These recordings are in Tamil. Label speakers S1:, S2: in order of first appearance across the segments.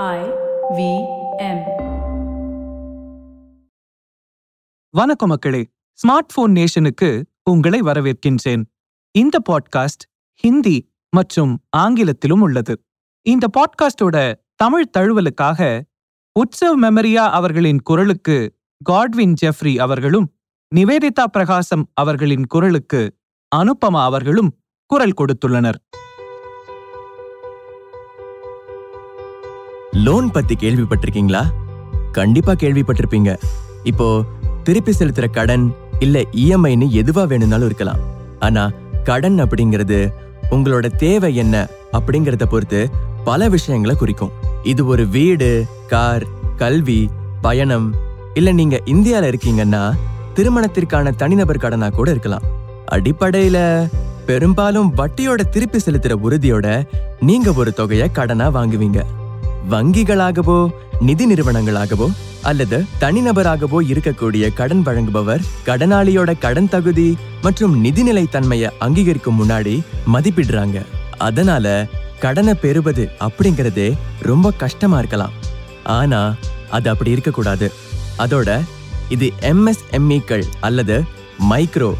S1: ஐ வி எம்
S2: வணக்கம் மக்களே. ஸ்மார்ட் போன் நேஷனுக்கு உங்களை வரவேற்கின்றேன். இந்த பாட்காஸ்ட் ஹிந்தி மற்றும் ஆங்கிலத்திலும் உள்ளது. இந்த பாட்காஸ்டோட தமிழ் தழுவலுக்காக உற்சவ் மெமரியா அவர்களின் குரலுக்கு காட்வின் ஜெஃப்ரி அவர்களும் நிவேதிதா பிரகாசம் அவர்களின் குரலுக்கு அனுபமா அவர்களும் குரல் கொடுத்துள்ளனர்.
S3: லோன் பத்தி கேள்விப்பட்டிருக்கீங்களா? கண்டிப்பா கேள்விப்பட்டிருப்பீங்க. இப்போ திருப்பி செலுத்துற கடன் இல்ல இஎம்ஐன்னு எதுவா வேணும்னாலும் இருக்கலாம். ஆனா கடன் அப்படிங்கிறது உங்களோட தேவை என்ன அப்படிங்கறத பொறுத்து பல விஷயங்களை குறிக்கும். இது ஒரு வீடு கார் கல்வி பயணம். இல்ல நீங்க இந்தியால இருக்கீங்கன்னா திருமணத்திற்கான தனிநபர் கடனா கூட இருக்கலாம். அடிப்படையில பெரும்பாலும் வட்டியோட திருப்பி செலுத்துற உறுதியோட நீங்க ஒரு தொகையை கடனா வாங்குவீங்க. வங்கிகளாகவோ நிதி நிறுவனங்களாகவோ அல்லது தனிநபராகவோ இருக்கக்கூடிய கடன் வழங்குபவர் கடனாளியோட கடன் தகுதி மற்றும் நிதிநிலை தன்மையை அங்கீகரிக்கும் முன்னாடி மதிப்பிடுறாங்க. அதனால கடனை பெறுவது அப்படிங்கறதே ரொம்ப கஷ்டமா இருக்கலாம். ஆனா அது அப்படி இருக்கக்கூடாது. அதோட இது எம்எஸ்எம்இக்கள் அல்லது மைக்ரோ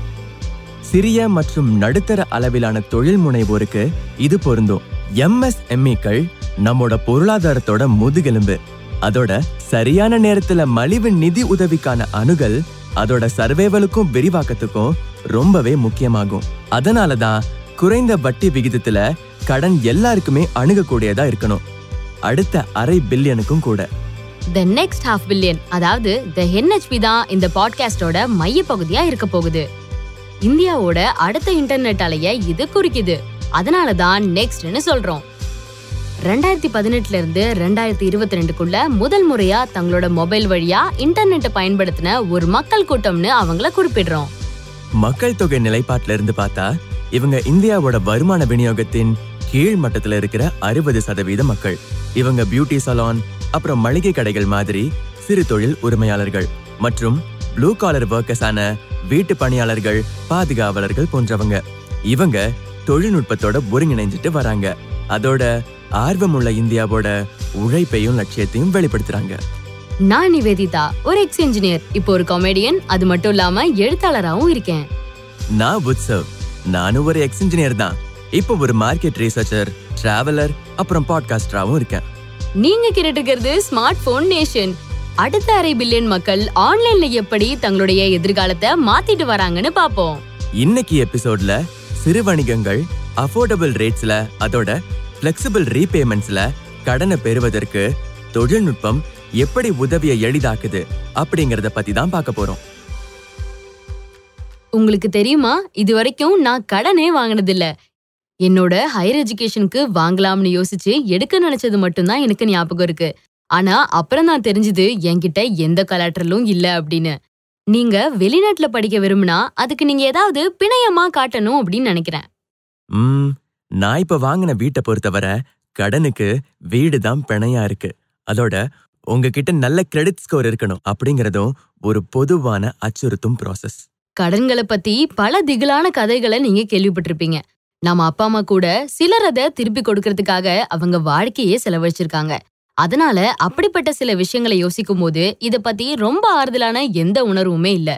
S3: சிறிய மற்றும் நடுத்தர அளவிலான தொழில் முனைவோருக்கு இது பொருந்தும். எம்எஸ்எம்இக்கள் நம்மோட பொருளாதாரத்தோட முதுகெலும்பு. அதோட சரியான நேரத்துல மலிவு நிதி உதவிக்கான அணுகல் அதோட சர்வேவலுக்கும் விரிவாக்கத்துக்கும் ரொம்பவே முக்கியமாகும். அதனாலதான் குறைந்த வட்டி விகிதத்துல கடன் எல்லாருக்குமே அணுகக்கூடியதா இருக்கணும். அடுத்த அரை பில்லியனுக்கும் கூட.
S4: த நெக்ஸ்ட் ஹாஃப் பில்லியன் அதாவது த என்ஹெச்பி தான் இந்த பாட்காஸ்டோட மைய பகுதியா இருக்க போகுது. இந்தியாவோட அடுத்த இன்டர்நெட் அலைய இது குறிக்குது. அதனால தான் நெக்ஸ்ட்னு சொல்றோம். ரெண்டாயிரத்தி பதினெட்டுல இருந்து ரெண்டாயிரத்தி இருபத்தி ரெண்டுக்குள்ள முதல் முறையா தங்களோட மொபைல் வழியா இன்டர்நெட்டை பயன்படுத்தின ஒரு மக்கள் கூட்டம்னு அவங்கள குறிப்பிடுறோம்.
S3: மக்கள் தொகை நிலைப்பாட்டுல இருந்து பார்த்தா இவங்க இந்தியாவோட வருமான விநியோகத்தின் கீழ் மட்டத்துல இருக்கிற அறுபது சதவீத மக்கள். இவங்க பியூட்டி சலான் அப்புறம் மளிகை கடைகள் மாதிரி சிறு தொழில் உரிமையாளர்கள் மற்றும் ப்ளூ காலர் ஒர்க்கர்ஸான வீட்டு பணியாளர்கள் பாதுகாவலர்கள் போன்றவங்க. இவங்க தொழில்நுட்பத்தோட ஒருங்கிணைஞ்சிட்டு வராங்க. அதோட ஆர்வமுள்ள இந்தியாவோட உழைப்பையும் லட்சியத்தையும் வெளிப்படுத்துறாங்க.
S4: நான் நிவேதிதா ஒரு எக்ஸ் இன்ஜினியர் இப்போ ஒரு காமெடியன் அது மட்டும் இல்லாம எழுத்தாளராகவும் இருக்கேன்.
S3: நான் உத்சவ். நானும் ஒரு எக்ஸ் இன்ஜினியர் தான். இப்போ ஒரு மார்க்கெட் ரீசர்ச்சர் டிராவலர் அப்புறம் பாட்காஸ்டராகவும் இருக்கேன்.
S4: நீங்க கேட்டுட்டு இருக்கிறது ஸ்மார்ட் போன் நேஷன் அடுத்த அரை பில்லியன் மக்கள் ஆன்லைன்ல எப்படி தங்களுடைய எதிர்காலத்தை மாத்திட்டு வராங்கன்னு பாப்போம்
S3: இன்னைக்கு எபிசோட்ல சிறு வணிகங்கள் அஃபோர்டபுள் ரேட்ஸ்ல அதோட ஃபிளெக்சிபிள் ரீபேமெண்ட்ஸ்ல கடனை பெறுவதற்கு தொழில்நுட்பம் எப்படி உதவியை எளிதாக்குது அப்படிங்கறத பத்தி தான் பார்க்க போறோம்.
S4: உங்களுக்கு தெரியுமா? இது வரைக்கும் நான் கடனே வாங்கினதில்ல. என்னோட ஹையர் எஜுகேஷனுக்கு வாங்கலாம்னு யோசிச்சு எடுக்க நினைச்சது மட்டும்தான் எனக்கு ஞாபகம் இருக்கு. ஆனா அப்புறம் தான் தெரிஞ்சது என்கிட்ட எந்த கலாட்டரலும் இல்ல அப்படின்னு. நீங்க வெளிநாட்டுல படிக்க விரும்பினா அதுக்கு நீங்க ஏதாவது பிணையமா காட்டணும் அப்படின்னு நினைக்கிறேன்.
S3: நான் இப்ப வாங்கின வீட்டை பொறுத்தவரை கடனுக்கு வீடு தான் பிணையா இருக்கு. அதோட உங்ககிட்ட நல்ல கிரெடிட் ஸ்கோர் இருக்கணும் அப்படிங்கறதும் ஒரு பொதுவான அச்சுறுத்தும் ப்ராசஸ்
S4: கடன்களை பத்தி பல திகிலான கதைகளை நீங்க கேள்விப்பட்டிருப்பீங்க. நம்ம அப்பா அம்மா கூட சிலர் அதை திருப்பி கொடுக்கறதுக்காக அவங்க வாழ்க்கையே செலவழிச்சிருக்காங்க. அதனால அப்படிப்பட்ட சில விஷயங்களை யோசிக்கும் போது இத பத்தி ரொம்ப ஆறுதலான எந்த உணர்வுமே இல்ல.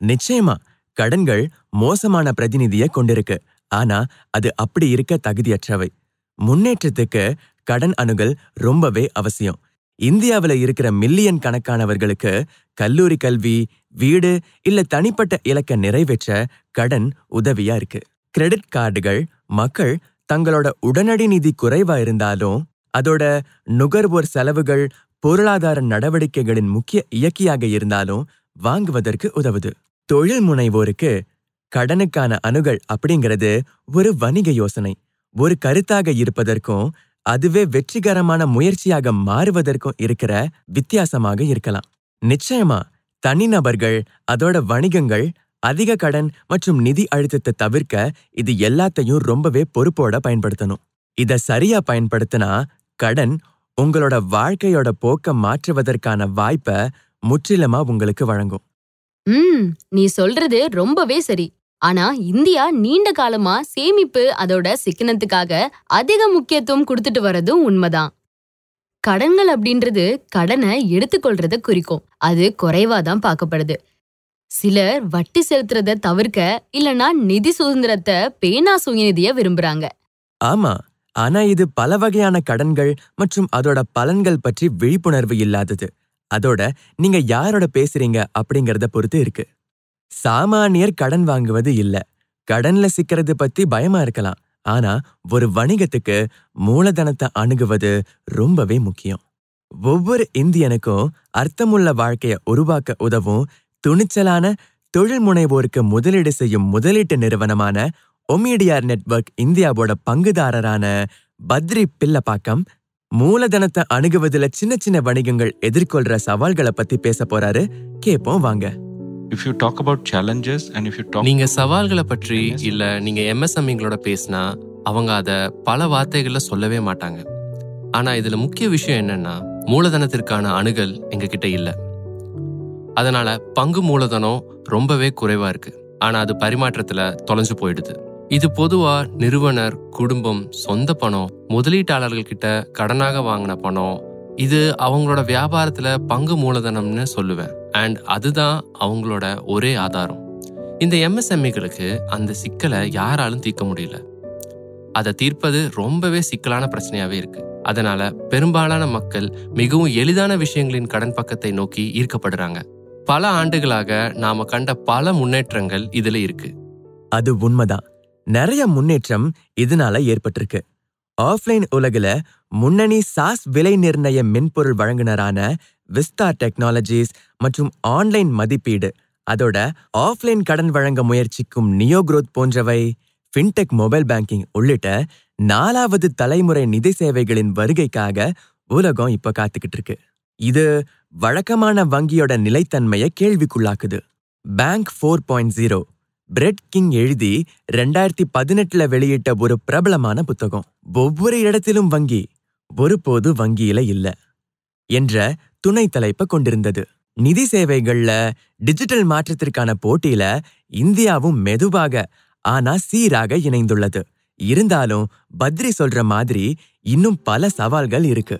S3: நிச்சயமா கடன்கள் மோசமான பிரதிநிதியை கொண்டிருக்கு. ஆனா அது அப்படி இருக்க தகுதியற்றவை. முன்னேற்றத்துக்கு கடன் அணுகல் ரொம்பவே அவசியம். இந்தியாவுல இருக்கிற மில்லியன் கணக்கானவர்களுக்கு கல்லூரி கல்வி வீடு இல்ல தனிப்பட்ட இலக்க நிறைவேற்ற கடன் உதவியா இருக்கு. கிரெடிட் கார்டுகள் மக்கள் தங்களோட உடனடி நிதி குறைவா இருந்தாலும் அதோட நுகர்வோர் செலவுகள் பொருளாதார நடவடிக்கைகளின் முக்கிய இயக்கியாக இருந்தாலும் வாங்குவதற்கு உதவுது. தொழில் முனைவோருக்கு கடனுக்கான அணுகல் அப்படிங்கிறது ஒரு வணிக யோசனை. ஒரு கருத்தாக இருப்பதற்கும் அதுவே வெற்றிகரமான முயற்சியாக மாறுவதற்கும் இருக்கிற வித்தியாசமாக இருக்கலாம். நிச்சயமா தனிநபர்கள் அதோட வணிகங்கள் அதிக கடன் மற்றும் நிதி அழுத்தத்தை தவிர்க்க இது எல்லாத்தையும் ரொம்பவே பொறுப்போட பயன்படுத்தணும். இத சரியா பயன்படுத்தினா கடன் உங்களோட வாழ்க்கையோட போக்க மாற்றுவதற்கான வாய்ப்பை முற்றிலுமா உங்களுக்கு வழங்கும்.
S4: நீ சொல்றது ரொம்பவே சரி. ஆனா இந்தியா நீண்ட காலமா சேமிப்பு அதோட சிக்கனத்துக்காக அதிக முக்கியத்துவம் கொடுத்துட்டு வரதும் உண்மைதான். கடன்கள் அப்படின்றது கடனை எடுத்துக்கொள்றத குறிக்கும். அது குறைவா தான் பார்க்கப்படுது. சிலர் வட்டி செலுத்துறத தவிர்க்க இல்லனா நிதி சுதந்திரத்தை பேனா சுயநிதிய விரும்புறாங்க.
S3: ஆமா. ஆனா இது பல வகையான கடன்கள் மற்றும் அதோட பலன்கள் பற்றி விழிப்புணர்வு இல்லாதது. அதோட நீங்க யாரோட பேசுறீங்க அப்படிங்கறத பொறுத்து இருக்கு. சாமானியர் கடன் வாங்குவது இல்ல. கடன்ல சிக்கிறது பத்தி பயமா இருக்கலாம். ஆனா ஒரு வணிகத்துக்கு மூலதனத்தை அணுகுவது ரொம்பவே முக்கியம். ஒவ்வொரு இந்தியனுக்கும் அர்த்தமுள்ள வாழ்க்கைய உருவாக்க உதவும் துணிச்சலான தொழில் முனைவோருக்கு முதலீடு செய்யும் முதலீட்டு நிறுவனமான ஒமிடிஆர் நெட்வொர்க் இந்தியாவோட பங்குதாரரான பத்ரி பில்லப்பாக்கம் மூலதனத்தை அணுகுவதுல சின்ன சின்ன வணிகங்கள் எதிர்கொள்ற சவால்களை பத்தி பேச போறாரு. கேப்போம் வாங்க.
S5: If you talk about challenges and if you talk
S6: நீங்க சவால்களை பற்றி இல்ல நீங்க எம்எஸ்எம்இங்களோட பேசினா அவங்க அத பல வார்த்தைகள்ல சொல்லவே மாட்டாங்க. ஆனா இதுல முக்கிய விஷயம் என்னன்னா மூலதனத்திற்கான அணுகல் எங்க கிட்ட இல்ல. அதனால பங்கு மூலதனம் ரொம்பவே குறைவா இருக்கு. ஆனா அது பரிமாற்றத்துல தொலைஞ்சு போயிடுது. இது பொதுவா நிறுவனர் குடும்பம் சொந்த பணம் முதலீட்டாளர்கள் கிட்ட கடனாக வாங்கின பணம் இது அவங்களோட வியாபாரத்துல பங்கு மூலதனம்னு சொல்லுவேன். அண்ட் அதுதான் அவங்களோட ஒரே ஆதாரம். இந்த எம்எஸ்எம்இகளுக்கு அந்த சிக்கலை யாராலும் தீர்க்க முடியல. அதை தீர்ப்பது ரொம்பவே சிக்கலான பிரச்சனையாவே இருக்கு. அதனால பெரும்பாலான மக்கள் மிகவும் எளிதான விஷயங்களின் கடன் பக்கத்தை நோக்கி ஈர்க்கப்படுறாங்க. பல ஆண்டுகளாக நாம கண்ட பல முன்னேற்றங்கள் இதுல இருக்கு.
S3: அது உண்மைதான். நிறைய முன்னேற்றம் இதனால ஏற்பட்டிருக்கு. ஆஃப்லைன் உலகில் முன்னணி சாஸ் விலை நிர்ணய மென்பொருள் வழங்குனரான விஸ்தார் டெக்னாலஜிஸ் மற்றும் ஆன்லைன் மதிப்பீடு. அதோட ஆஃப்லைன் கடன் வழங்க முயற்சிக்கும் நியோ growth போன்றவை ஃபின்டெக் மொபைல் பேங்கிங் உள்ளிட்ட நாலாவது தலைமுறை நிதி சேவைகளின் வருகைக்காக உலகம் இப்ப காத்துக்கிட்டு இருக்கு. இது வழக்கமான வங்கியோட நிலைத்தன்மையை கேள்விக்குள்ளாக்குது. Bank four point zero Brett King எழுதி ரெண்டாயிரத்தி பதினெட்டுல வெளியிட்ட ஒரு பிரபலமான புத்தகம். ஒவ்வொரு இடத்திலும் வங்கி ஒருபோது வங்கியில இல்ல என்ற துணை தலைப்பை கொண்டிருந்தது. நிதி சேவைகள்ல டிஜிட்டல் மாற்றத்திற்கான போட்டியில இந்தியாவும் மெதுவாக ஆனா சீராக இணைந்துள்ளது. இருந்தாலும் பத்ரி சொல்ற மாதிரி இன்னும் பல சவால்கள் இருக்கு.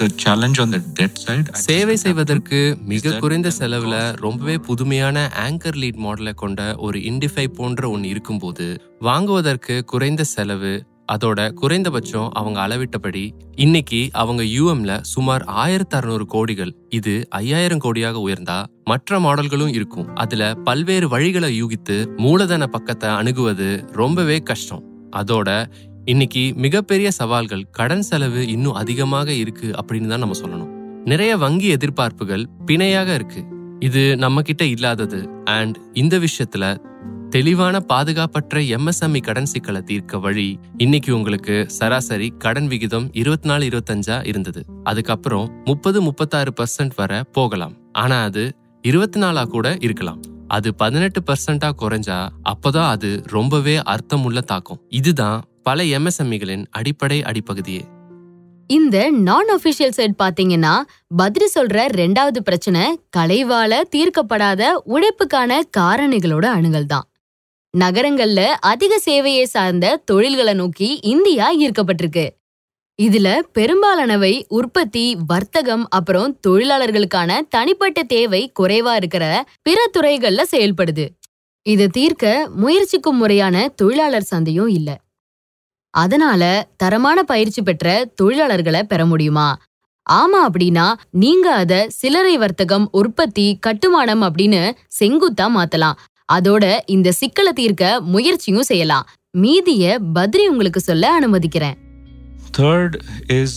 S5: The challenge on the debt side I
S6: சேவை செய்வதற்கு மிக குறைந்த செலவுல ரொம்பவே புதுமையான ஆங்கர் லீட் மாடலை கொண்ட ஒரு இண்டிஃபை போன்ற ஒன்று இருக்கும்போது வாங்குவதற்கு குறைந்த செலவு அதோட குறைந்தபட்சம் அவங்க அளவிட்டபடி இன்னைக்கு அவங்க யூஎம்ல சுமார் ஆயிரத்தி அறுநூறு கோடிகள் இது ஐயாயிரம் கோடியாக உயர்ந்தா மற்ற மாடல்களும் இருக்கும். அதுல பல்வேறு வழிகளை யூகித்து மூலதன பக்கத்தை அணுகுவது ரொம்பவே கஷ்டம். அதோட இன்னைக்கு மிகப்பெரிய சவால்கள் கடன் செலவு இன்னும் அதிகமாக இருக்கு அப்படின்னு தான் நம்ம சொல்லணும். நிறைய வங்கி எதிர்பார்ப்புகள் பிணையாக இருக்கு. இது நம்ம கிட்ட இல்லாதது. அண்ட் இந்த விஷயத்துல தெளிவான பாதுகாப்பற்ற எம்எஸ்எம்இ கடன் சிக்கலை தீர்க்க வழி இன்னைக்கு உங்களுக்கு சராசரி கடன் விகிதம் இருபத்தி நாலு இருபத்தஞ்சா இருந்தது. அதுக்கப்புறம் முப்பது முப்பத்தாறு பர்சன்ட் வரை போகலாம். ஆனா அது இருபத்தி நாலா கூட இருக்கலாம். அது பதினெட்டு பர்சன்டா குறைஞ்சா அப்பதான் அது ரொம்பவே அர்த்தமுள்ள தாக்கம். இதுதான் பல எம்எஸ்எம்இகளின் அடிப்படை அடிப்பகுதியே.
S4: இந்த நான் அபிஷியல் சைட் பாத்தீங்கன்னா பத்ரி சொல்ற ரெண்டாவது பிரச்சனை கலைவால தீர்க்கப்படாத உழைப்புக்கான காரணிகளோட அணுகல் தான். நகரங்கள்ல அதிக சேவையை சார்ந்த தொழில்களை நோக்கி இந்தியா ஈர்க்கப்பட்டிருக்கு. இதுல பெரும்பாலானவை உற்பத்தி வர்த்தகம் அப்புறம் தொழிலாளர்களுக்கான தனிப்பட்ட தேவை குறைவா இருக்கிற பிற துறைகள்ல செயல்படுது. இதை தீர்க்க முயற்சிக்கும் முறையான தொழிலாளர் சந்தையும் இல்ல. அதனால தரமான பயிற்சி பெற்ற தொழிலாளர்களை பெற முடியுமா? ஆமா அப்படின்னா நீங்க அத சில்லறை வர்த்தகம் உற்பத்தி கட்டுமானம் அப்படின்னு செங்குத்தா மாத்தலாம். அதோட இந்த சிக்கலை தீர்க்க முயற்சியும் செய்யலாம். மீதிய பத்ரி உங்களுக்கு சொல்ல அனுமதிக்கிறேன்.
S5: Third is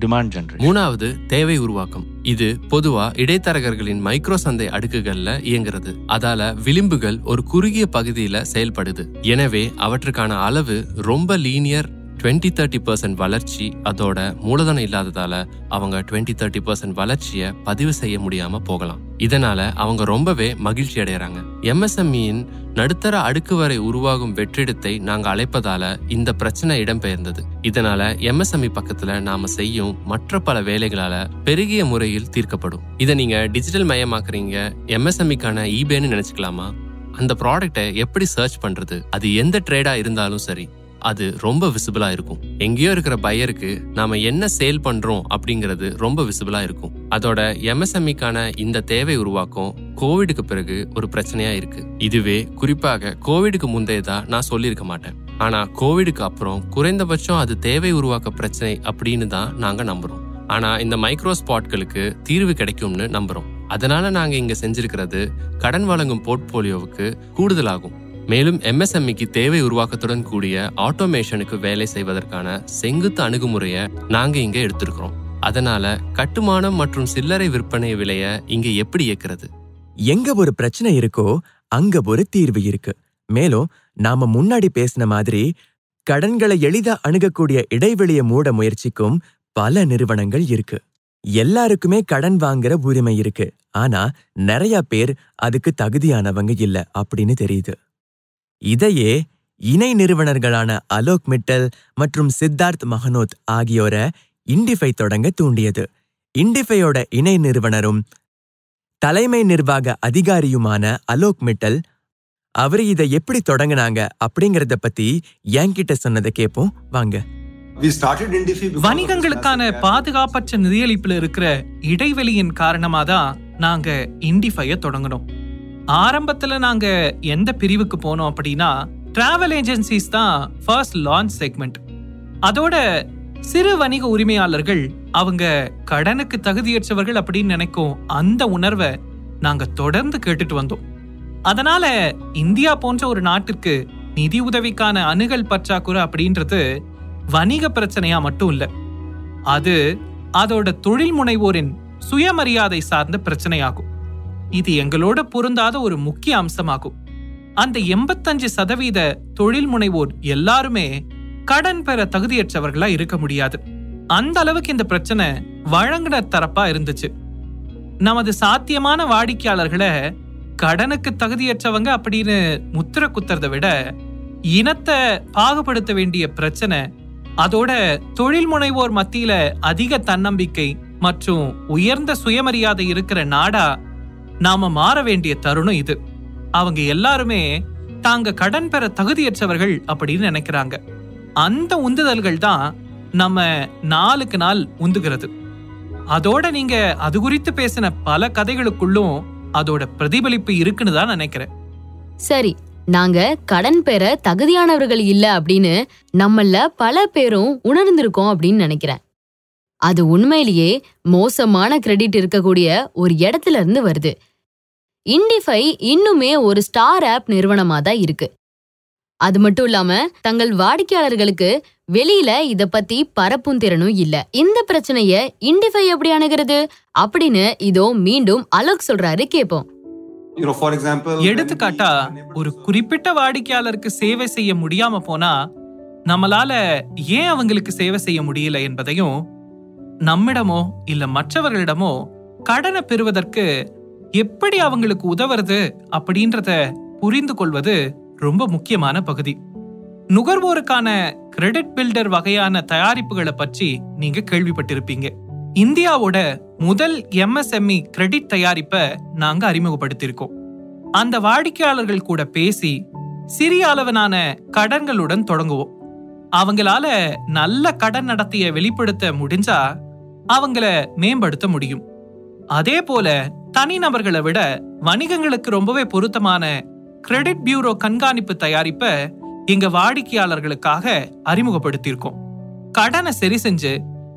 S5: demand generation.
S6: மூணாவது தேவை உருவாக்கம். இது பொதுவா இடைத்தரகர்களின் மைக்ரோ சந்தை அடுக்குகள்ல இயங்குறது. அதால விளிம்புகள் ஒரு குறுகிய பகுதியில செயல்படுது. எனவே அவற்றுக்கான அளவு ரொம்ப லீனியர் 20 தேர்ட்டி பர்சன்ட் வளர்ச்சி அதோட மூலதனம் இல்லாததால அவங்க 20 தேர்ட்டி பர்சன்ட் வளர்ச்சியை பதிவு செய்ய முடியாம போகலாம். இதனால அவங்க ரொம்பவே மகிழ்ச்சி அடைகிறாங்க எம்எஸ்எம்இயின் நடுத்தர அடுக்கு வரை உருவாகும் வெற்றிடத்தை நாங்க அழைப்பதால இந்த பிரச்சனை இடம்பெயர்ந்தது. இதனால எம்எஸ்எம்இ பக்கத்துல நாம செய்யும் மற்ற பல வேலைகளால பெருகிய முறையில் தீர்க்கப்படும். இதை நீங்க டிஜிட்டல் மயமாக்குறீங்க எம்எஸ்எம்இக்கான ஈபேன்னு நினைச்சுக்கலாமா? அந்த ப்ராடக்ட்டை எப்படி சர்ச் பண்றது? அது எந்த ட்ரேடா இருந்தாலும் சரி. அது ரொம்ப விசிபிளா இருக்கும். எங்கேயோ இருக்கிற பையருக்கு நாம என்ன சேல் பண்றோம் அப்படிங்கிறது ரொம்ப விசிபிளா இருக்கும். அதோட எம்எஸ்எம்இக்கான இந்த தேவை உருவாக்கம் கோவிடுக்கு பிறகு ஒரு பிரச்சனையா இருக்கு. இதுவே குறிப்பாக கோவிடுக்கு முந்தையதா நான் சொல்லியிருக்க மாட்டேன். ஆனா கோவிடுக்கு அப்புறம் குறைந்தபட்சம் அது தேவை உருவாக்க பிரச்சனை அப்படின்னு தான் நாங்க நம்புறோம். ஆனா இந்த மைக்ரோ ஸ்பாட்களுக்கு தீர்வு கிடைக்கும்னு நம்புறோம். அதனால நாங்க இங்க செஞ்சிருக்கிறது கடன் வழங்கும் போர்ட்போலியோவுக்கு கூடுதலாகும். மேலும் எம்எஸ்எம்இக்கு தேவை உருவாக்கத்துடன் கூடிய ஆட்டோமேஷனுக்கு வேலை செய்வதற்கான செங்குத்து அணுகுமுறையை நாங்க இங்க எடுத்திருக்கிறோம். அதனால கட்டுமானம் மற்றும் சில்லறை விற்பனை விலைய இங்க எப்படி இயக்குறது?
S3: எங்க ஒரு பிரச்சனை இருக்கோ அங்க ஒரு தீர்வு இருக்கு. மேலும் நாம முன்னாடி பேசின மாதிரி கடன்களை எளிதா அணுகக்கூடிய இடைவெளியை மூட முயற்சிக்கும் பல நிறுவனங்கள் இருக்கு. எல்லாருக்குமே கடன் வாங்குற உரிமை இருக்கு. ஆனா நிறைய பேர் அதுக்கு தகுதியானவங்க இல்ல அப்படின்னு தெரியுது. இதையே இணை நிறுவனர்களான அலோக் மிட்டல் மற்றும் சித்தார்த் மகனோத் ஆகியோரை இண்டிஃபை தொடங்க தூண்டியது. இண்டிஃபையோட இணை நிறுவனரும் தலைமை நிர்வாக அதிகாரியுமான அலோக் மிட்டல் அவரு இதை எப்படி தொடங்குனாங்க? அப்படிங்கறத பத்தி என்கிட்ட சொன்னதை கேட்போம் வாங்க.
S2: வணிகங்களுக்கான. பாதுகாப்பற்ற நிதியளிப்புல இருக்கிற இடைவெளியின் காரணமா தான் நாங்க இண்டிஃபைய தொடங்கணும் ஆரம்பத்துல நாங்க எந்த பிரிவுக்கு போனோம் அப்படின்னா டிராவல் ஏஜென்சிஸ் தான் ஃபர்ஸ்ட் லான்ச் செக்மெண்ட் அதோட சிறு வணிக உரிமையாளர்கள் அவங்க கடனுக்கு தகுதியற்றவர்கள் அப்படின்னு நினைக்கும் அந்த உணர்வை நாங்க தொடர்ந்து கேட்டுட்டு வந்தோம். அதனால இந்தியா போன்ற ஒரு நாட்டிற்கு நிதி உதவிக்கான அணுகல் பற்றாக்குறை அப்படின்றது வணிக பிரச்சனையா மட்டும் இல்ல. அது அதோட தொழில் முனைவோரின் சுயமரியாதை சார்ந்த பிரச்சனையாகும். இது எங்களோட பொருந்தாத ஒரு முக்கிய அம்சமாகும். அந்த எண்பத்தஞ்சு சதவீத தொழில் முனைவோர் எல்லாருமே கடன் பெற தகுதியற்றவர்களா இருக்க முடியாது. அந்த அளவுக்கு இந்த பிரச்சனை வழங்கினர் தரப்பா இருந்துச்சு. நமது சாத்தியமான வாடிக்கையாளர்களை கடனுக்கு தகுதியற்றவங்க அப்படின்னு முத்திர குத்துறத விட இனத்தை பாகுபடுத்த வேண்டிய பிரச்சனை அதோட தொழில் முனைவோர் மத்தியில அதிக தன்னம்பிக்கை மற்றும் உயர்ந்த சுயமரியாதை இருக்கிற நாடா நாம மாற வேண்டிய தருணம் இது. அவங்க எல்லாருமே தாங்க கடன் பெற தகுதியற்றவர்கள் அப்படின்னு நினைக்கிறாங்க. அந்த உந்துதல்கள் தான் நம்ம நாளுக்கு நாள் உந்துகிறது. அதோட நீங்க அது குறித்து பேசின பல கதைகளுக்குள்ளும் அதோட பிரதிபலிப்பு இருக்குன்னு தான் நினைக்கிறேன்.
S4: சரி நாங்க கடன் பெற தகுதியானவர்கள் இல்ல அப்படின்னு நம்மள பல பேரும் உணர்ந்திருக்கோம் அப்படின்னு நினைக்கிறேன். அது உண்மையிலேயே மோசமான கிரெடிட் இருக்கக்கூடிய ஒரு இடத்துல இருந்து வருது. இண்டிஃபை இன்னுமே ஒரு ஸ்டார் ஆப் நிறுவனமா தான் இருக்கு. அது மட்டும் இல்லாம தங்கள் வாடிக்கையாளர்களுக்கு வெளியில இத பத்தி பரப்பும் திறனும் இல்ல. இந்த பிரச்சனைய இண்டிஃபை எப்படி அணுகிறது? அப்படின்னு இதோ மீண்டும் அலோக் சொல்றாரு கேப்போம்.
S7: You know, for example, when
S2: எடுத்துக்காட்டா ஒரு குறிப்பிட்ட வாடிக்கையாளருக்கு சேவை செய்ய முடியாம போனா நம்மளால ஏன் அவங்களுக்கு சேவை செய்ய முடியல என்பதையும் நம்மிடமோ இல்ல மற்றவர்களிடமோ கடனை பெறுவதற்கு எப்படி அவங்களுக்கு உதவுறது அப்படின்றத புரிந்து கொள்வது ரொம்ப முக்கியமான பகுதி. நுகர்வோருக்கான கிரெடிட் பில்டர் வகையான தயாரிப்புகளை பற்றி நீங்க கேள்விப்பட்டிருப்பீங்க. இந்தியாவோட முதல் எம்எஸ்எம்இ கிரெடிட் தயாரிப்பை நாங்க அறிமுகப்படுத்தியிருக்கோம். அந்த வாடிக்கையாளர்கள் கூட பேசி சிறிய அளவிலான கடன்களுடன் தொடங்குவோம். அவங்களால நல்ல கடன் நடத்தைய வெளிப்படுத்த முடிஞ்சா அவங்கள மேம்படுத்த முடியும். அதே போல தனிநபர்களை விட வணிகங்களுக்கு ரொம்பவே பொருத்தமான கிரெடிட் பியூரோ கண்காணிப்பு தயாரிப்பை எங்க வாடிக்கையாளர்களுக்காக அறிமுகப்படுத்தியிருக்கோம். கடனை சரி செஞ்சு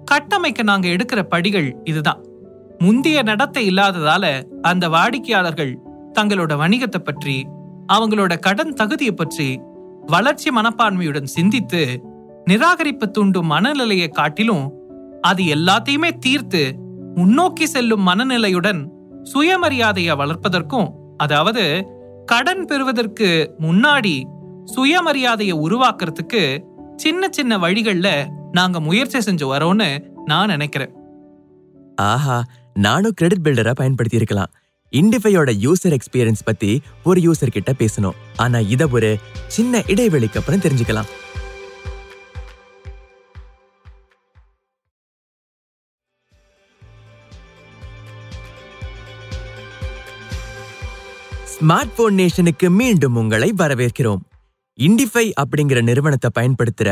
S2: கட்டமைக்க நாங்க எடுக்கிற படிகள் இதுதான். முந்தைய நடத்தை இல்லாததால அந்த வாடிக்கையாளர்கள் தங்களோட வணிகத்தை பற்றி அவங்களோட கடன் தகுதியை பற்றி வளர்ச்சி மனப்பான்மையுடன் சிந்தித்து நிராகரிப்பு தூண்டும் மனநிலையை காட்டிலும் அது எல்லாத்தையுமே தீர்த்து முன்னோக்கி செல்லும் மனநிலையுடன் சுயமரியாதையை வளர்ப்பதற்கும் அதாவது கடன் பெறுவதற்கு முன்னாடி சுயமரியாதையை உருவாக்குறதுக்கு சின்ன சின்ன வழிகள்ல நாங்க முயற்சி செஞ்சு வரோம்னு நான் நினைக்கிறேன்.
S3: ஆஹா நானும் கிரெடிட் பில்டரா பயன்படுத்தி இருக்கலாம் இண்டிஃபையோட யூசர் எக்ஸ்பீரியன்ஸ் பத்தி ஒரு யூசர் கிட்ட பேசணும். ஆனா இத ஒரு சின்ன இடைவெளிக்கு அப்புறம் தெரிஞ்சுக்கலாம். ஸ்மார்ட் போன் நேஷனுக்கு மீண்டும் உங்களை வரவேற்கிறோம். இண்டிஃபை அப்படிங்கிற நிறுவனத்தை பயன்படுத்துற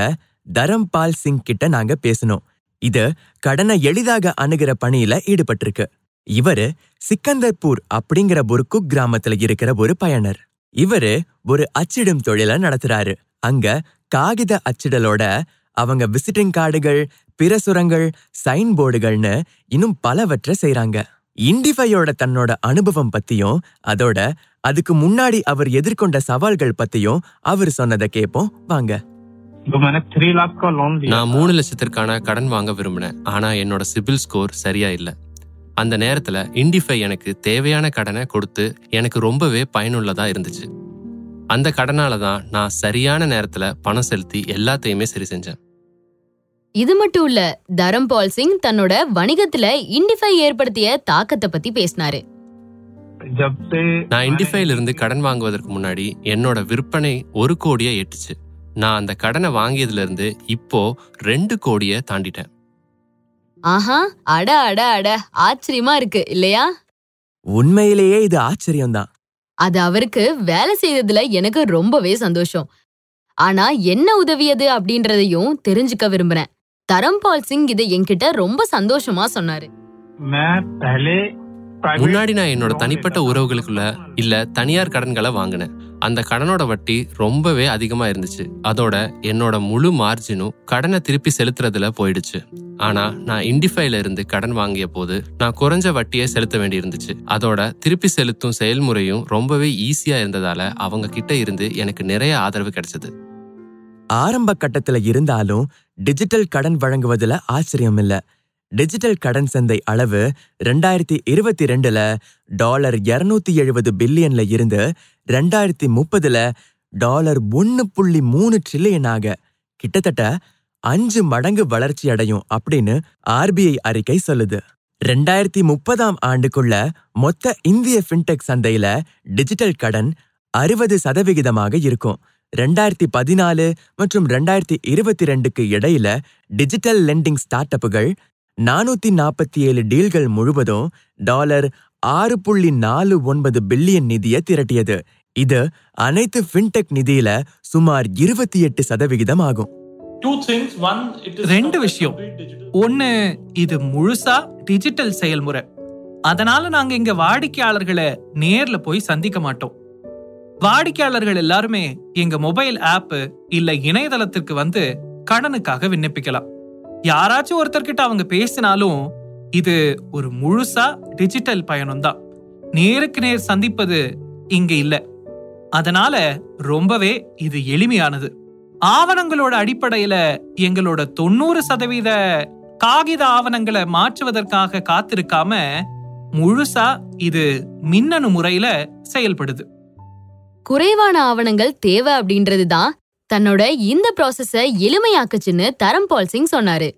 S3: தரம்பால் சிங் கிட்ட நாங்க பேசணும் இது கடனை எளிதாக அணுகிற பணியில ஈடுபட்டிருக்கு. இவரு சிக்கந்தர்பூர் அப்படிங்கிற ஒரு குக் கிராமத்துல இருக்கிற ஒரு பயனர். இவரு ஒரு அச்சிடும் தொழிலை நடத்துறாரு. அங்க காகித அச்சிடலோட அவங்க விசிட்டிங் கார்டுகள் பிரசுரங்கள் சைன் போர்டுகள்னு இன்னும் பலவற்றை செய்றாங்க. இண்டிஃபையோட தன்னோட அனுபவம் பத்தியும் அதோட அதுக்கு முன்னாடி அவர் எதிர்கொண்ட சவால்கள் பத்தியும் அவர் சொன்னதை கேட்போம் வாங்க.
S6: நான் மூணு லட்சத்திற்கான கடன் வாங்க விரும்பினேன். ஆனா என்னோட சிபில் ஸ்கோர் சரியா இல்லை. அந்த நேரத்துல இண்டிஃபை எனக்கு தேவையான கடனை கொடுத்து எனக்கு ரொம்பவே பயனுள்ளதா இருந்துச்சு. அந்த கடனால தான் நான் சரியான நேரத்துல பணம் செலுத்தி எல்லாத்தையுமே சரி செஞ்சேன்.
S4: இது மட்டும் இல்ல தரம்பால் சிங் தன்னோட வணிகத்துல இண்டிஃபை ஏற்படுத்திய தாக்கத்தை பத்தி பேசினாரு.
S6: நான் இண்டிஃபைல இருந்து கடன் வாங்குவதற்கு முன்னாடி என்னோட விற்பனை ஒரு கோடியா எட்டுச்சு நான் அந்த கடனை வாங்கியதுல இருந்து இப்போ ரெண்டு கோடிய தாண்டிட்டேன்.
S4: ஆஹா அட அட அட ஆச்சரியமா இருக்கு இல்லையா?
S3: உண்மையிலேயே இது ஆச்சரியம் தான்
S4: அது அவருக்கு வேலை செய்ததுல எனக்கு ரொம்பவே சந்தோஷம். ஆனா என்ன உதவியது அப்படின்றதையும் தெரிஞ்சுக்க விரும்புறேன். தரம்பால் சிங் இதை என்கிட்ட ரொம்ப சந்தோஷமா சொன்னாரு.
S6: முன்னாடி நான் என்னோட தனிப்பட்ட உறவுகளுக்குள்ள இல்ல தனியார் கடன்களை வாங்கினேன். அந்த கடனோட வட்டி ரொம்பவே அதிகமா இருந்துச்சு. அதோட என்னோட முழு மார்ஜினும் கடனை திருப்பி செலுத்துறதுல போயிடுச்சு. ஆனா நான் இண்டிஃபைல இருந்து கடன் வாங்கிய போது நான் குறைஞ்ச வட்டியை செலுத்த வேண்டியிருந்துச்சு அதோட திருப்பி செலுத்தும் செயல்முறையும் ரொம்பவே ஈஸியா இருந்ததால அவங்க கிட்ட இருந்து எனக்கு நிறைய ஆதரவு கிடைச்சது.
S3: ஆரம்ப கட்டத்துல இருந்தாலும் டிஜிட்டல் கடன் வழங்குவதுல ஆச்சரியம் இல்லை டிஜிட்டல் கடன் சந்தை அளவு ரெண்டாயிரத்தி இருபத்தி ரெண்டுல டாலர் இருநூத்தி எழுபது பில்லியன்ல இருந்து ரெண்டாயிரத்தி முப்பதுல டாலர் ஒன்னு புள்ளி மூணு ட்ரில்லியனாக. கிட்டத்தட்ட அஞ்சு மடங்கு வளர்ச்சி அடையும் அப்படின்னு ஆர்பிஐ அறிக்கை சொல்லுது. ரெண்டாயிரத்தி முப்பதாம் ஆண்டுக்குள்ள மொத்த இந்திய ஃபின்டெக் சந்தையில டிஜிட்டல் கடன் அறுபது சதவிகிதமாக இருக்கும். ரெண்டாயிரத்தி பதினாலு மற்றும் ரெண்டாயிரத்தி இருபத்தி ரெண்டுக்கு இடையில டிஜிட்டல் லெண்டிங் ஸ்டார்ட் அப்புகள் நானூத்தி நாற்பத்தி ஏழு டீல்கள் முழுவதும் டாலர் ஆறு புள்ளி நாலு ஒன்பது பில்லியன் நிதியை திரட்டியது. இது அனைத்து ஃபின்டெக் நிதியில சுமார் இருபத்தி எட்டு சதவிகிதம் ஆகும்.
S2: ரெண்டு விஷயம். ஒன்னு இது முழுசா டிஜிட்டல் செயல்முறை. அதனால நாங்க இங்க வாடிக்கையாளர்களை நேர்ல போய் சந்திக்க மாட்டோம். வாடிக்கையாளர்கள் எல்லாருமே எங்க மொபைல் ஆப் இல்ல இணையதளத்திற்கு வந்து கடனுக்காக விண்ணப்பிக்கலாம். யாராச்சும் ஒருத்தர்கிட்ட அவங்க பேசினாலும் இது ஒரு முழுசா டிஜிட்டல் பயணம் தான் நேருக்கு நேர் சந்திப்பது இங்க இல்ல. அதனால ரொம்பவே இது எளிமையானது. ஆவணங்களோட அடிப்படையில எங்களோட தொண்ணூறு சதவீத காகித ஆவணங்களை மாற்றுவதற்காக காத்திருக்காம முழுசா இது மின்னணு முறையில செயல்படுது.
S4: குறைவான ஆவணங்கள் தேவை அப்படின்றது தான் தன்னோட இந்த ப்ராசஸ எளிமையாக்குச்சுன்னு தரம் பால் சிங் சொன்னாரு.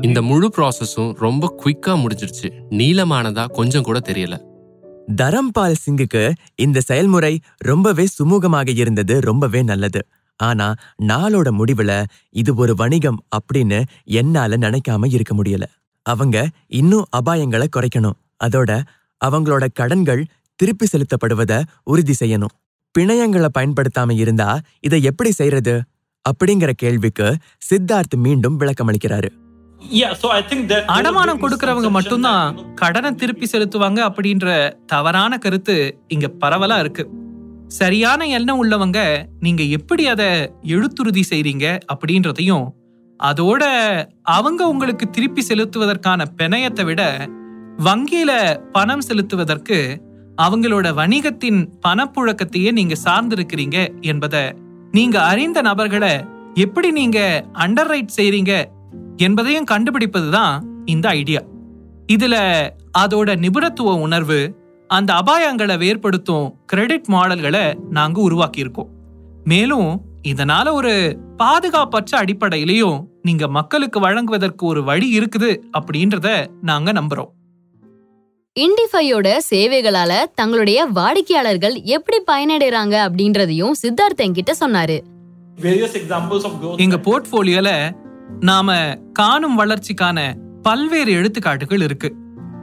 S6: இந்த முழு ப்ராசஸும் ரொம்ப குயிக்கா முடிஞ்சிருச்சு. நீளமானதா கொஞ்சம் கூட தெரியல.
S3: தரம்பால் சிங்குக்கு இந்த செயல்முறை ரொம்பவே சுமூகமாக இருந்தது ரொம்பவே நல்லது. ஆனா நாளோட முடிவுல இது ஒரு வணிகம் அப்படின்னு என்னால நினைக்காம இருக்க முடியல. அவங்க இன்னும் அபாயங்களை குறைக்கணும். அதோட அவங்களோட கடன்கள் திருப்பி செலுத்தப்படுவதை உறுதி செய்யணும். பிணையங்களை பயன்படுத்தாம இருந்தா இதை எப்படி செய்யறது அப்படிங்கிற கேள்விக்கு சித்தார்த் மீண்டும் விளக்கமளிக்கிறாரு.
S2: அடமானம் கொடுக்கறவங்க மட்டும்தான் கடனை திருப்பி செலுத்துவாங்க அப்படின்ற தவறான கருத்து இங்க பரவலா இருக்கு. சரியான எண்ணம் உள்ளவங்க நீங்க எப்படி அதை எழுத்துறுதி செய்றீங்க அப்படின்றதையும் அதோட அவங்க உங்களுக்கு திருப்பி செலுத்துவதற்கான பிணையத்தை விட வங்கியில பணம் செலுத்துவதற்கு அவங்களோட வணிகத்தின் பணப்புழக்கத்தையே நீங்க சார்ந்திருக்கிறீங்க என்பதை நீங்க அறிந்த நபர்களை எப்படி நீங்க அண்டர் ரைட் செய்றீங்க என்பதையும் கண்டுபிடிப்பதுதான் இந்த ஐடியா இதுல அதோட நிபுணத்துவ உணர்வு அந்த அபாயங்களை வேறுபடுத்தும் கிரெடிட் மாடல்களை நாங்க உருவாக்கியிருக்கோம். மேலும் இதனால ஒரு பாதுகாப்பற்ற அடிப்படையிலையும் நீங்க மக்களுக்கு வழங்குவதற்கு ஒரு வழி இருக்குது அப்படின்றத நாங்க நம்புறோம்.
S4: இண்டிஃபையோட சேவைகளால தங்களுடைய வாடிக்கையாளர்கள் எப்படி பயனடைறாங்க அப்படின்றதையும் சித்தார்த் என்கிட்ட சொன்னாரு.
S2: எங்க போர்ட்போலியோல நாம காணும் வளர்ச்சிக்கான பல்வேறு எடுத்துக்காட்டுகள் இருக்கு.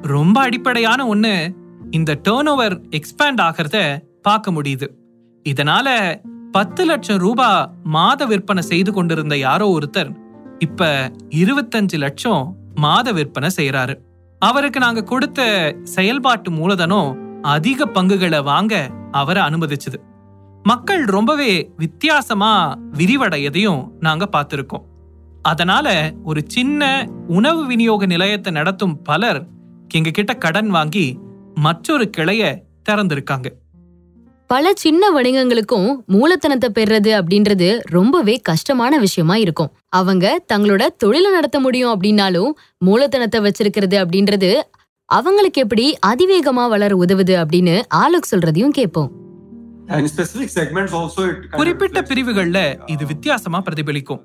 S2: ரொம்ப அடிப்படையான ஒண்ணு இந்த டேர்ன் ஓவர் எக்ஸ்பேண்ட் ஆகிறத பார்க்க முடியுது. இதனால பத்து லட்சம் ரூபாய் மாத விற்பனை செய்து கொண்டிருந்த யாரோ ஒருத்தர் இப்ப இருபத்தஞ்சு லட்சம் மாத விற்பனை செய்யறாரு அவருக்கு நாங்க கொடுத்த செயல்பாட்டு மூலதனம் அதிக பங்குகளை வாங்க அவரை அனுமதிச்சது. மக்கள் ரொம்பவே வித்தியாசமா விரிவடையதையும் நாங்க பார்த்திருக்கோம். அதனால ஒரு சின்ன உணவு விநியோக நிலையத்தை நடத்தும் பலர் எங்ககிட்ட கடன் வாங்கி மற்றொரு கிளைய திறந்திருக்காங்க.
S4: பல சின்ன வணிகங்களுக்கும் மூலதனத்தை பெறுறது அப்படின்றது ரொம்பவே கஷ்டமான விஷயமா இருக்கும். அவங்க தங்களோட தொழிலை நடத்த முடியும் அப்படின்னாலும் மூலதனத்தை வச்சிருக்கிறது அப்படின்றது அவங்களுக்கு எப்படி அதிவேகமா வளர உதவுது அப்படின்னு ஆலோக் சொல்றதையும் கேட்போம்.
S2: குறிப்பிட்ட பிரிவுகள்ல இது வித்தியாசமா பிரதிபலிக்கும்.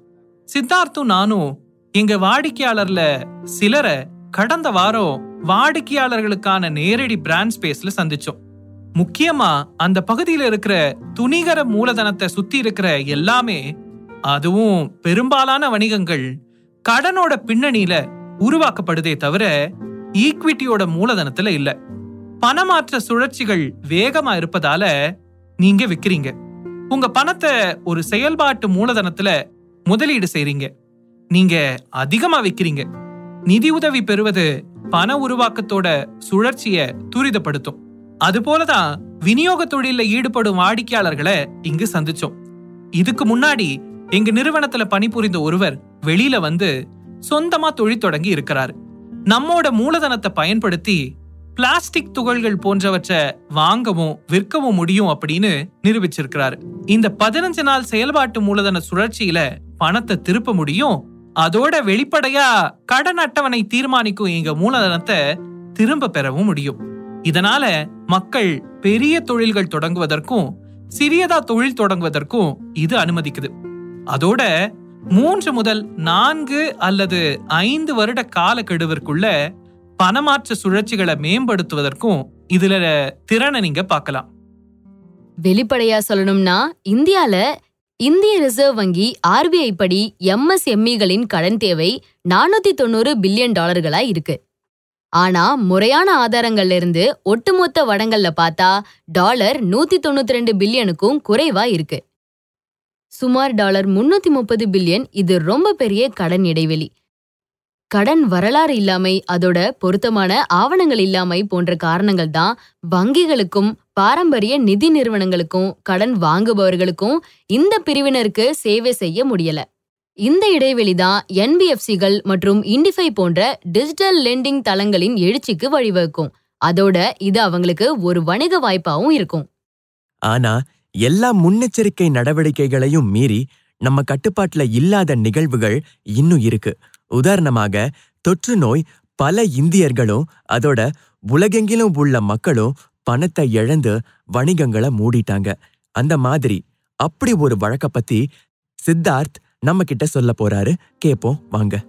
S2: சித்தார்த்தும் நானும் எங்க வாடிக்கையாளர்ல சிலரை கடந்த வாரம் வாடிக்கையாளர்களுக்கான நேரடி பிராண்ட் ஸ்பேஸ்ல சந்திச்சோம். முக்கியமா அந்த பகுதியில இருக்கிற துணிகர மூலதனத்தை சுத்தி இருக்கிற எல்லாமே அதுவும் பெரும்பாலான வணிகங்கள் கடனோட பின்னணியில உருவாக்கப்படுதே தவிர ஈக்விட்டியோட மூலதனத்துல இல்ல. பணமாற்ற சுழற்சிகள் வேகமா இருப்பதால நீங்க விக்கிறீங்க. உங்க பணத்தை ஒரு செயல்பாட்டு மூலதனத்துல முதலீடு செய்றீங்க. நீங்க அதிகமா விக்கிறீங்க. நிதி உதவி பெறுவது பண உருவாக்கத்தோட சுழற்சிய துரிதப்படுத்தும். அதுபோலதான் விநியோக தொழில்ல ஈடுபடும் வாடிக்கையாளர்களை இங்கு சந்திச்சோம். இதுக்கு முன்னாடி எங்க நிறுவனத்துல பணிபுரிந்த ஒருவர் வெளியில வந்து சொந்தமா தொழில் தொடங்கி இருக்கிறாரு. நம்மோட மூலதனத்தை பயன்படுத்தி பிளாஸ்டிக் துகள்கள் போன்றவற்றை வாங்கவும் விற்கவும் முடியும் அப்படின்னு நிரூபிச்சிருக்கிறாரு. இந்த பதினஞ்சு நாள் செயல்பாட்டு மூலதன சுழற்சியில பணத்தை திருப்ப முடியும். அதோட வெளிப்படையா கடன் அட்டவணை தீர்மானிக்கும் எங்க மூலதனத்தை திரும்ப பெறவும் முடியும். இதனால மக்கள் பெரிய தொழில்கள் தொடங்குவதற்கும் சிறியதா தொழில் தொடங்குவதற்கும் இது அனுமதிக்குது. அதோட மூன்று முதல் நான்கு அல்லது ஐந்து வருட காலக்கெடுவிற்குள்ள பணமாற்ற சுழற்சிகளை மேம்படுத்துவதற்கும் இதுல திறனை நீங்க பார்க்கலாம்.
S4: வெளிப்படையா சொல்லணும்னா இந்தியால இந்திய ரிசர்வ் வங்கி ஆர்பிஐ படி எம்எஸ்எம்இகளின் கடன் தேவை நானூத்தி தொண்ணூறு பில்லியன் டாலர்களா இருக்கு. ஆனா முறையான ஆதாரங்கள்ல இருந்து ஒட்டுமொத்த வடங்கள்ல பார்த்தா டாலர் நூத்தி தொண்ணூத்தி ரெண்டு பில்லியனுக்கும் குறைவா இருக்கு. சுமார் டாலர் முன்னூத்தி முப்பது பில்லியன் இது ரொம்ப பெரிய கடன் இடைவெளி. கடன் வரலாறு இல்லாமை அதோட பொருத்தமான ஆவணங்கள் இல்லாமை போன்ற காரணங்கள் தான் வங்கிகளுக்கும் பாரம்பரிய நிதி நிறுவனங்களுக்கும் கடன் வாங்குபவர்களுக்கும் இந்த பிரிவினருக்கு சேவை செய்ய முடியல. இந்த இடைவெளி தான் என்பிஎஃப்சிகள் மற்றும் இண்டிஃபை போன்ற டிஜிட்டல் லெண்டிங் தளங்களின் எழுச்சிக்கு வழிவகுக்கும். அதோட இது அவங்களுக்கு ஒரு வணிக வாய்ப்பாவும் இருக்கும்.
S3: ஆனா எல்லா முன்னெச்சரிக்கை நடவடிக்கைகளையும் மீறி நம்ம கட்டுப்பாட்டுல இல்லாத நிகழ்வுகள் இன்னும் இருக்கு. உதாரணமாக தொற்று நோய் பல இந்தியர்களும் அதோட உலகெங்கிலும் உள்ள மக்களும் பணத்தை இழந்து வணிகங்களை மூடிட்டாங்க. அந்த மாதிரி அப்படி ஒரு வழக்க பத்தி சித்தார்த் நம்ம கிட்ட சொல்ல போறாரு. கேப்போம் வாங்க.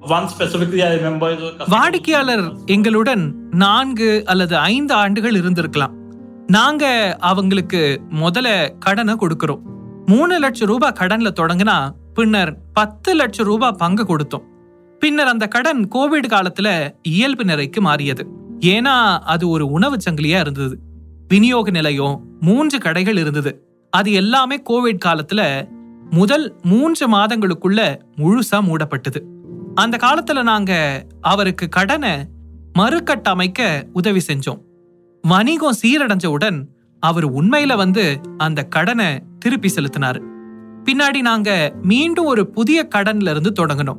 S8: One specifically I remember is a customer-
S2: வாடிக்கையாளர் எங்களுடன் நான்கு அல்லது ஐந்து ஆண்டுகள் இருந்திருக்கலாம். நாங்க அவங்களுக்கு முதல்ல கடனை கொடுக்கிறோம். மூணு லட்சம் ரூபாய் கடன்ல தொடங்கினா பின்னர் பத்து லட்சம் ரூபாய் பங்கு கொடுத்தோம். பின்னர் அந்த கடன் கோவிட் காலத்துல இயல்பு நிலைக்கு மாறியது. ஏன்னா அது ஒரு உணவு சங்கிலியா இருந்தது. விநியோக நிலையம் மூன்று கடைகள் இருந்தது. அது எல்லாமே கோவிட் காலத்துல முதல் மூன்று மாதங்களுக்குள்ள முழுசா மூடப்பட்டது. அந்த காலத்துல நாங்க அவருக்கு கடனை மறுகட்டமைக்க உதவி செஞ்சோம். வணிகம் சீரடைஞ்சவுடன் அவர் உண்மையில வந்து அந்த கடனை திருப்பி செலுத்தினாரு. பின்னாடி நாங்க மீண்டும் ஒரு புதிய கடன்ல இருந்து தொடங்கினோம்.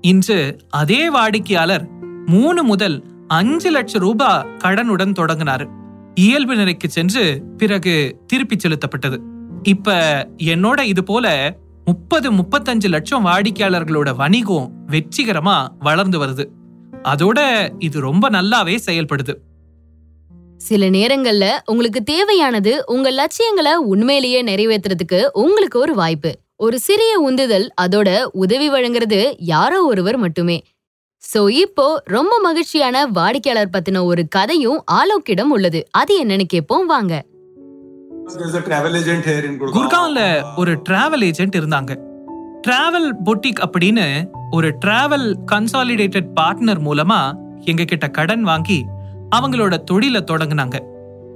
S2: இன்று அதே வாடிக்கையாளர் மூணு முதல் அஞ்சு லட்சம் ரூபாய் கடனுடன் தொடங்கினாரு. இயல்பு நிலைக்கு சென்று பிறகு திருப்பி செலுத்தப்பட்டது. இப்ப என்னோட இது போல முப்பது முப்பத்தஞ்சு லட்சம் வாடிக்கையாளர்களோட வணிகம் வெற்றிகரமா வளர்ந்து வருது. அதோட இது ரொம்ப நல்லாவே செயல்படுது.
S4: சில நேரங்கள்ல உங்களுக்கு தேவையானது உங்க லட்சியங்களை உண்மையிலேயே நிறைவேத்துறதுக்கு உங்களுக்கு ஒரு வாய்ப்பு. ஒரு சிறிய உந்துதல் அதோட உதவி வழங்குறது யாரோ ஒருவர் மட்டுமே. சோ இப்போ ரொம்ப மகிழ்ச்சியான வாடிக்கையாளர் பத்தின ஒரு கதையும் ஆலோக்கிடம் உள்ளது. அது என்னன்னு கேட்போம். வாங்க.
S2: குர்கான்ல ஒரு டிராவல் ஏஜென்ட் இருந்தாங்க. டிராவல் பொட்டிக் அப்படின்னு ஒரு டிராவல் கன்சாலிடேட்டட் பார்ட்னர் மூலமா எங்க கிட்ட கடன் வாங்கி அவங்களோட தொழிலை தொடங்கினாங்க.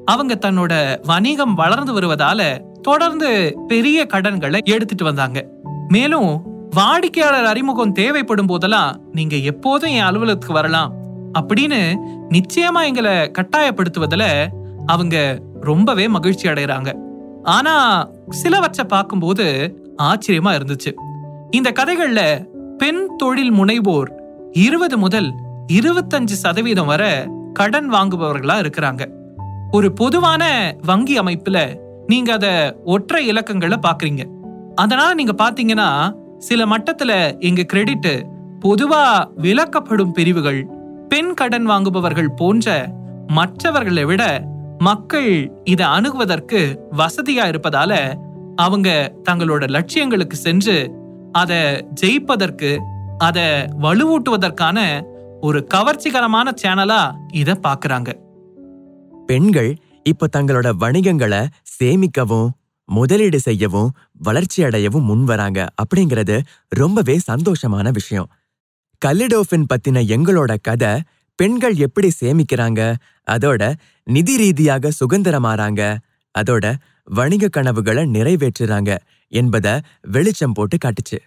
S2: அவங்க தன்னோட வணிகம் வளர்ந்து வருவதால தொடர்ந்து பெரிய கடன்களை எடுத்துட்டு வந்தாங்க. மேலும் வாடிக்கையாளர் அறிமுகம் தேவைப்படும் போதெல்லாம் நீங்க எப்போதும் என் அலுவலகத்துக்கு வரலாம் அப்படின்னு நிச்சயமா எங்களை கட்டாயப்படுத்துவதில் அவங்க ரொம்பவே மகிழ்ச்சி அடைகிறாங்க ஆனா சிலவற்றை பார்க்கும்போது ஆச்சரியமா இருந்துச்சு. இந்த கதைகள்ல பெண் தொழில் முனைவோர் இருபது முதல் இருபத்தஞ்சு சதவீதம் வரை கடன் வாங்குபவர்களா இருக்கிறாங்க. ஒரு பொதுவான வங்கி அமைப்புல நீங்க அத ஒற்றை இலக்கங்களை பாக்குறீங்க அதனால நீங்க பாத்தீங்கன்னா சில மட்டத்துல எங்க கிரெடிட் பொதுவா விலக்கப்படும் பிரிவுகள் பெண் கடன் வாங்குபவர்கள் போன்ற மற்றவர்களை விட மக்கள் இதை அணுகுவதற்கு வசதியா இருப்பதால அவங்க தங்களோட லட்சியங்களுக்கு சென்று அதை ஜெயிப்பதற்கு அதை வலுவூட்டுவதற்கான ஒரு கவர்ச்சிகரமான சேனலா இத பாக்குறாங்க.
S3: பெண்கள் இப்ப தங்களோட வணிகங்களை சேமிக்கவும் முதலீடு செய்யவும் வளர்ச்சி அடையவும் முன் வராங்க அப்படிங்கிறது ரொம்பவே சந்தோஷமான விஷயம். கல்லிடோஃபின் பத்தின எங்களோட கதை பெண்கள் எப்படி சேமிக்கிறாங்க? அதோட நிதி ரீதியாக சுதந்திரமாறாங்க. அதோட வணிக கனவுகளை நிறைவேற்றுறாங்க என்பத வெளிச்சம் போட்டு காட்டுச்சு.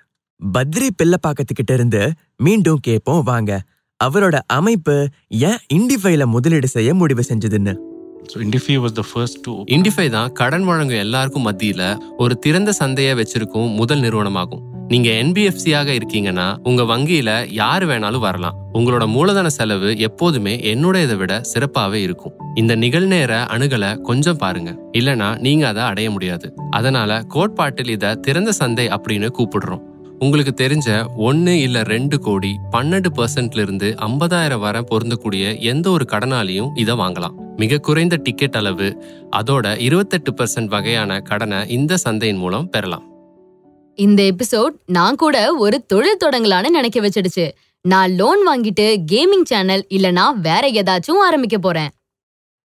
S3: பத்ரி பிள்ளப்பாக்கத்துக்கிட்ட இருந்து மீண்டும் கேட்போம் வாங்க. அவரோட அமைப்பு ஏன் இண்டிஃபைல முதலீடு செய்ய முடிவு செஞ்சதுன்னு?
S5: So Indify was the first to
S6: இண்டிஃபை தான் கடன் வழங்கும் எல்லாருக்கும் மத்தியில ஒரு திறந்த சந்தையை வச்சிருக்கும் முதல் நிறுவனமாகும். நீங்க என்பிஎஃப்சியாக இருக்கீங்கன்னா உங்க வங்கியில யாரு வேணாலும் வரலாம். உங்களோட மூலதன செலவு எப்போதுமே என்னுடையதை விட சிறப்பாவே இருக்கும். இந்த நிகழ்நேர அணுகலை கொஞ்சம் பாருங்க. இல்லனா நீங்க அதை அடைய முடியாது. அதனால கோட்பாட்டில் இத திறந்த சந்தை அப்படின்னு கூப்பிடுறோம். உங்களுக்கு தெரிஞ்ச ஒன்னு இல்ல ரெண்டு கோடி பன்னெண்டு பர்சன்ட்ல இருந்து ஐம்பதாயிரம் வரை பொருந்தக்கூடிய எந்த ஒரு கடனாலையும் இதை வாங்கலாம். மிக குறைந்த டிக்கெட் அளவு அதோட இருபத்தெட்டு பர்சன்ட் வகையான கடனை இந்த சந்தையின் மூலம் பெறலாம்.
S4: இந்த எபிசோட் நான் கூட ஒரு தொழில் தொடங்கலான்னு நினைக்க வச்சிடுச்சு. நான் லோன் வாங்கிட்டு கேமிங் சேனல் இல்லனா வேற ஏதாச்சும் ஆரம்பிக்க போறேன்.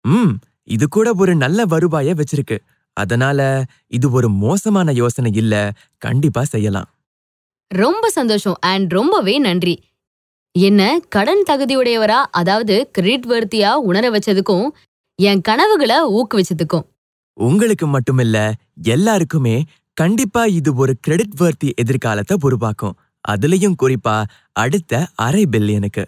S3: ம் இது கூட ஒரு நல்ல வருவாய வச்சிருக்கு. அதனால இது ஒரு மோசமான யோசனை இல்ல கண்டிப்பா செய்யலாம்.
S4: ரொம்ப சந்தோஷம் அண்ட் ரொம்பவே நன்றி. என்ன கடன் தகுதியுடையவரா? அதாவது கிரெடிட் வர்த்தியா உணர வச்சதுக்கும் என் கனவுகளை ஊக்குவிச்சதுக்கும்.
S3: உங்களுக்கு மட்டுமில்ல எல்லாருக்குமே கண்டிப்பா இது ஒரு கிரெடிட் வர்த்தி எதிர்காலத்தை உருவாக்கும். அதுலயும் குறிப்பா அடுத்த அரை பில்லியனுக்கு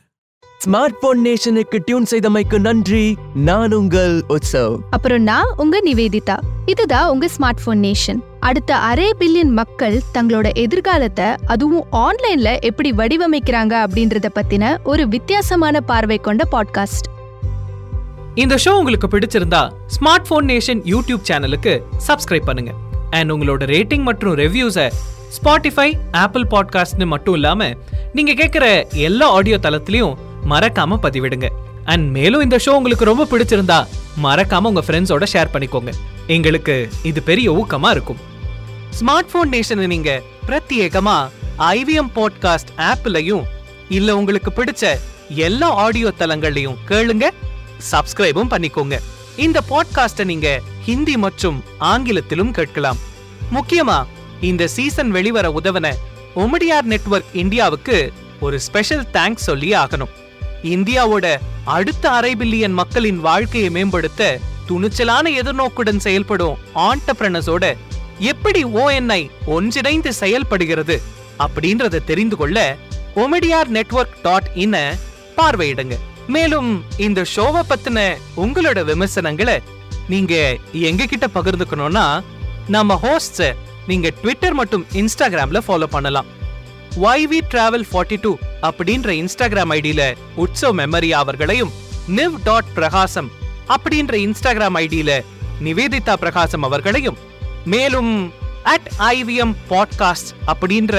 S3: ஸ்மார்ட் போன் நேஷனுக்கு டியூன் செய்தமைக்கு நன்றி. நான் உங்கள் உற்சவ்
S9: அப்புறம் நான் உங்க நிவேதிதா. இதுதான் உங்க ஸ்மார்ட் போன் நேஷன் அடுத்த அரை பில்லியன் மக்கள் தங்களோட எதிர்காலத்தை அதுவும் ஆன்லைன்ல எப்படி வடிவமைக்கிறாங்க அப்படின்றத பத்தின ஒரு வித்தியாசமான பார்வை கொண்ட பாட்காஸ்ட்
S2: இந்த ஷோ உங்களுக்கு பிடிச்சிருந்தா ஸ்மார்ட் போன் நேஷன் யூடியூப் சேனலுக்கு சப்ஸ்கிரைப் பண்ணுங்க. அண்ட் உங்களோட ரேட்டிங் மற்றும் ரெவ்யூஸை ஸ்பாட்டிஃபை ஆப்பிள் பாட்காஸ்ட்னு மட்டும் இல்லாமல் நீங்கள் கேட்குற எல்லா ஆடியோ தளத்துலையும் மறக்காம பதிவிடுங்க. அண்ட் மேலும் இந்த ஷோ உங்களுக்கு ரொம்ப பிடிச்சிருந்தா மறக்காமல் உங்கள் ஃப்ரெண்ட்ஸோட ஷேர் பண்ணிக்கோங்க. எங்களுக்கு இது பெரிய ஊக்கமா இருக்கும். ஸ்மார்ட் ஃபோன் நேஷனை நீங்கள் பிரத்யேகமாக ஐவிஎம் பாட்காஸ்ட் ஆப்லயும் இல்லை உங்களுக்கு பிடிச்ச எல்லா ஆடியோ தளங்கள்லயும் கேளுங்க சப்ஸ்கிரைபும் பண்ணிக்கோங்க. இந்த பாட்காஸ்ட நீங்க ஹிந்தி மற்றும் ஆங்கிலத்திலும் கேட்கலாம். முக்கியமா இந்த சீசன் வெளிவர உதவன ஒமடியார் நெட்வொர்க் இந்தியாவுக்கு ஒரு ஸ்பெஷல் தேங்க்ஸ் சொல்லி ஆகணும். இந்தியாவோட அடுத்த அரை பில்லியன் மக்களின் வாழ்க்கையை மேம்படுத்த துணிச்சலான எதிர்நோக்குடன் செயல்படும் ஆண்டப்ரனஸோட எப்படி ஓஎன்ஐ ஒன்றிணைந்து செயல்படுகிறது அப்படின்றத தெரிந்து கொள்ள ஒமடியார் நெட்வொர்க் டாட் இன்ன பார்வையிடுங்க. மேலும் இந்த ஷோவை பத்தின உங்களோட விமர்சனங்களை நீங்க எங்க கிட்ட பகிர்ந்துக்கணும்னா நம்ம ஹோஸ்ட் நீங்க ட்விட்டர் மற்றும் இன்ஸ்டாகிராம்ல ஃபாலோ பண்ணலாம். YV டிராவல் ஃபார்ட்டி டூ அப்படின்ற இன்ஸ்டாகிராம் ஐடியில உற்சவ் மெமரி அவர்களையும் நிவ் டாட் பிரகாசம் அப்படின்ற இன்ஸ்டாகிராம் ஐடியில நிவேதிதா பிரகாசம் அவர்களையும் மேலும் அட் ஐவிஎம் பாட்காஸ்ட் அப்படின்ற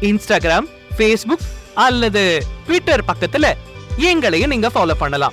S2: இன்ஸ்டாகிராம் ஃபேஸ்புக் அல்லது ட்விட்டர் பக்கத்துல எங்களையும் நீங்க ஃபாலோ பண்ணலாம்.